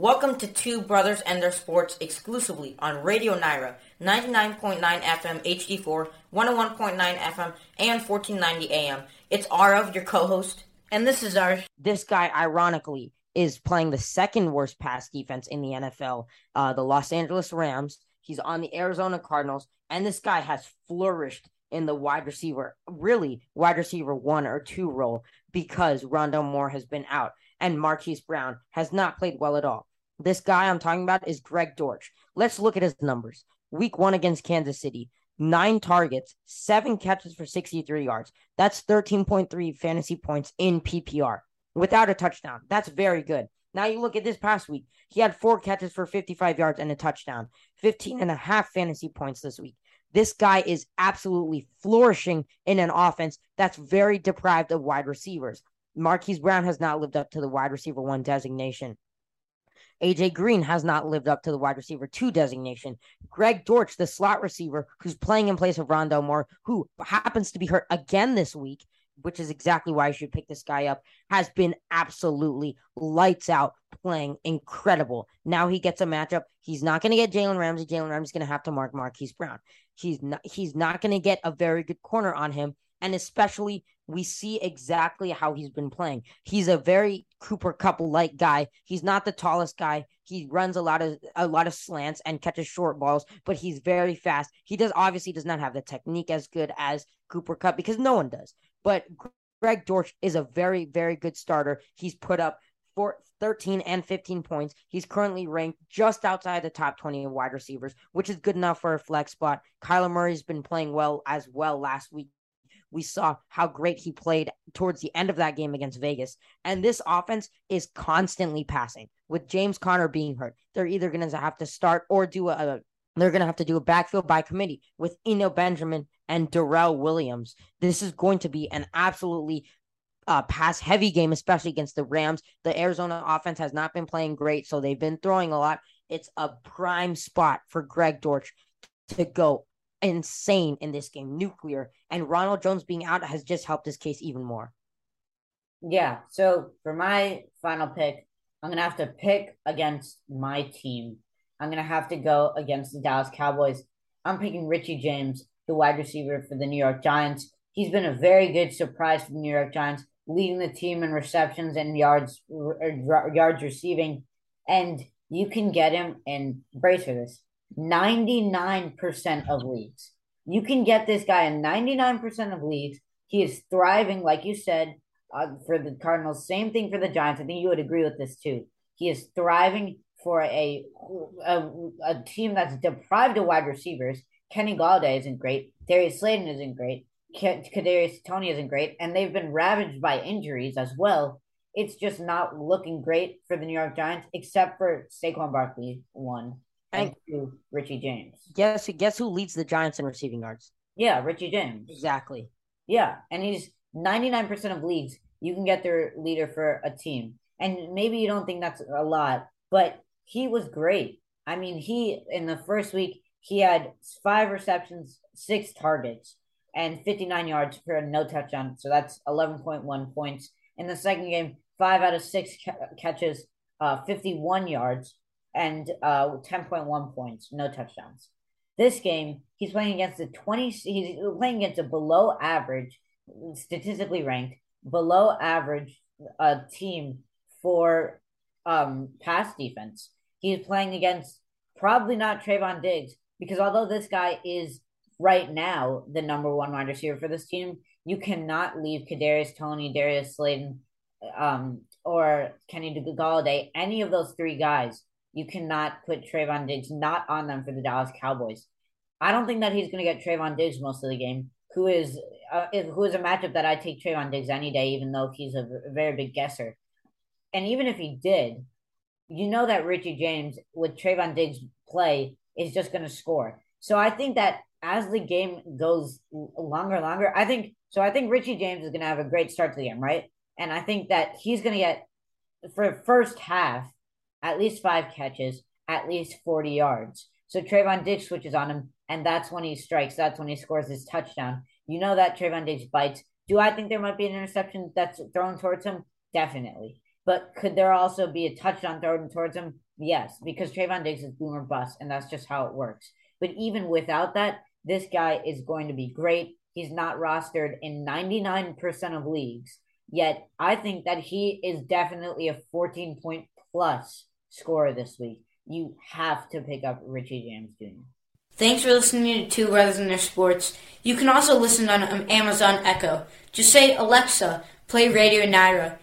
Welcome to Two Brothers and Their Sports exclusively on Radio Nyra, 99.9 FM HD4, 101.9 FM, and 1490 AM. It's Aarav, your co-host, and this is our... This guy, ironically, is playing the second worst pass defense in the NFL, uh, the Los Angeles Rams. He's on the Arizona Cardinals, and this guy has flourished in the wide receiver, really wide receiver one or two role because Rondale Moore has been out and Marquise Brown has not played well at all. This guy I'm talking about is Greg Dortch. Let's look at his numbers. Week one against Kansas City, nine targets, seven catches for 63 yards. That's 13.3 fantasy points in PPR without a touchdown. That's very good. Now you look at this past week. He had four catches for 55 yards and a touchdown, 15 and a half fantasy points this week. This guy is absolutely flourishing in an offense that's very deprived of wide receivers. Marquise Brown has not lived up to the wide receiver one designation. AJ Green has not lived up to the wide receiver two designation. Greg Dortch, the slot receiver, who's playing in place of Rondale Moore, who happens to be hurt again this week, which is exactly why I should pick this guy up, has been absolutely lights out, playing incredible. Now he gets a matchup. He's not going to get Jalen Ramsey. Jalen Ramsey's going to have to mark Marquise Brown. He's not. He's not going to get a very good corner on him, and especially we see exactly how he's been playing. He's a very Cooper Kupp like guy. He's not the tallest guy. He runs a lot of a lot of slants and catches short balls, but he's very fast. He does obviously does not have the technique as good as Cooper Kupp because no one does. But Greg Dortch is a very very good starter. He's put up four, 13 and 15 points. He's currently ranked just outside the top 20 wide receivers, which is good enough for a flex spot. Kyler Murray's been playing well as well last week we saw how great he played towards the end of that game against Vegas. And this offense is constantly passing. With James Conner being hurt, they're either going to have to start or do a, they're going to have to do a backfield by committee with Eno Benjamin and Darrel Williams. This is going to be an absolutely uh, pass heavy game, especially against the Rams. The Arizona offense has not been playing great, so they've been throwing a lot. It's a prime spot for Greg Dortch to go insane in this game, nuclear. And Ronald Jones being out has just helped this case even more. Yeah. So for my final pick, I'm gonna have to pick against my team. I'm gonna have to go against the Dallas Cowboys. I'm picking Richie James, the wide receiver for the New York Giants. He's been a very good surprise for the New York Giants, leading the team in receptions and yards yards receiving. And you can get him and brace for this 99% of leagues. You can get this guy in 99% of leagues. He is thriving, like you said, uh, for the Cardinals. Same thing for the Giants. I think you would agree with this too. He is thriving for a a, a team that's deprived of wide receivers. Kenny Golladay isn't great. Darius Slayton isn't great. Kadarius Toney isn't great, and they've been ravaged by injuries as well. It's just not looking great for the New York Giants, except for Saquon Barkley one and you, Richie James. Guess guess who leads the Giants in receiving yards? Yeah, Richie James. Exactly. Yeah, and he's ninety nine percent of leagues you can get their leader for a team, and maybe you don't think that's a lot, but he was great. I mean, he in the first week he had five receptions, six targets, and fifty nine yards for a no touchdown. So that's eleven point one points. In the second game, five out of six ca- catches, uh, fifty one yards and uh, 10.1 points, no touchdowns. This game, he's playing against a 20, he's playing against a below average, statistically ranked, below average uh, team for um, pass defense. He's playing against probably not Trevon Diggs, because although this guy is right now the number one wide receiver for this team, you cannot leave Kadarius Toney, Darius Slayton, um, or Kenny Golladay, any of those three guys you cannot put Trevon Diggs not on them for the Dallas Cowboys. I don't think that he's going to get Trevon Diggs most of the game, who is uh, who is a matchup that I take Trevon Diggs any day, even though he's a very big guesser. And even if he did, you know that Richie James with Trevon Diggs play is just going to score. So I think that as the game goes longer and longer, I think so. I think Richie James is going to have a great start to the game, right? And I think that he's going to get for first half at least five catches, at least 40 yards. So Trevon Diggs switches on him, and that's when he strikes. That's when he scores his touchdown. You know that Trevon Diggs bites. Do I think there might be an interception that's thrown towards him? Definitely. But could there also be a touchdown thrown towards him? Yes, because Trevon Diggs is boomer bust, and that's just how it works. But even without that, this guy is going to be great. He's not rostered in 99% of leagues. Yet I think that he is definitely a 14 point plus scorer this week. You have to pick up Richie James Jr. Thanks for listening to Two Brothers in Their Sports. You can also listen on um, Amazon Echo. Just say, Alexa, play Radio Nyra.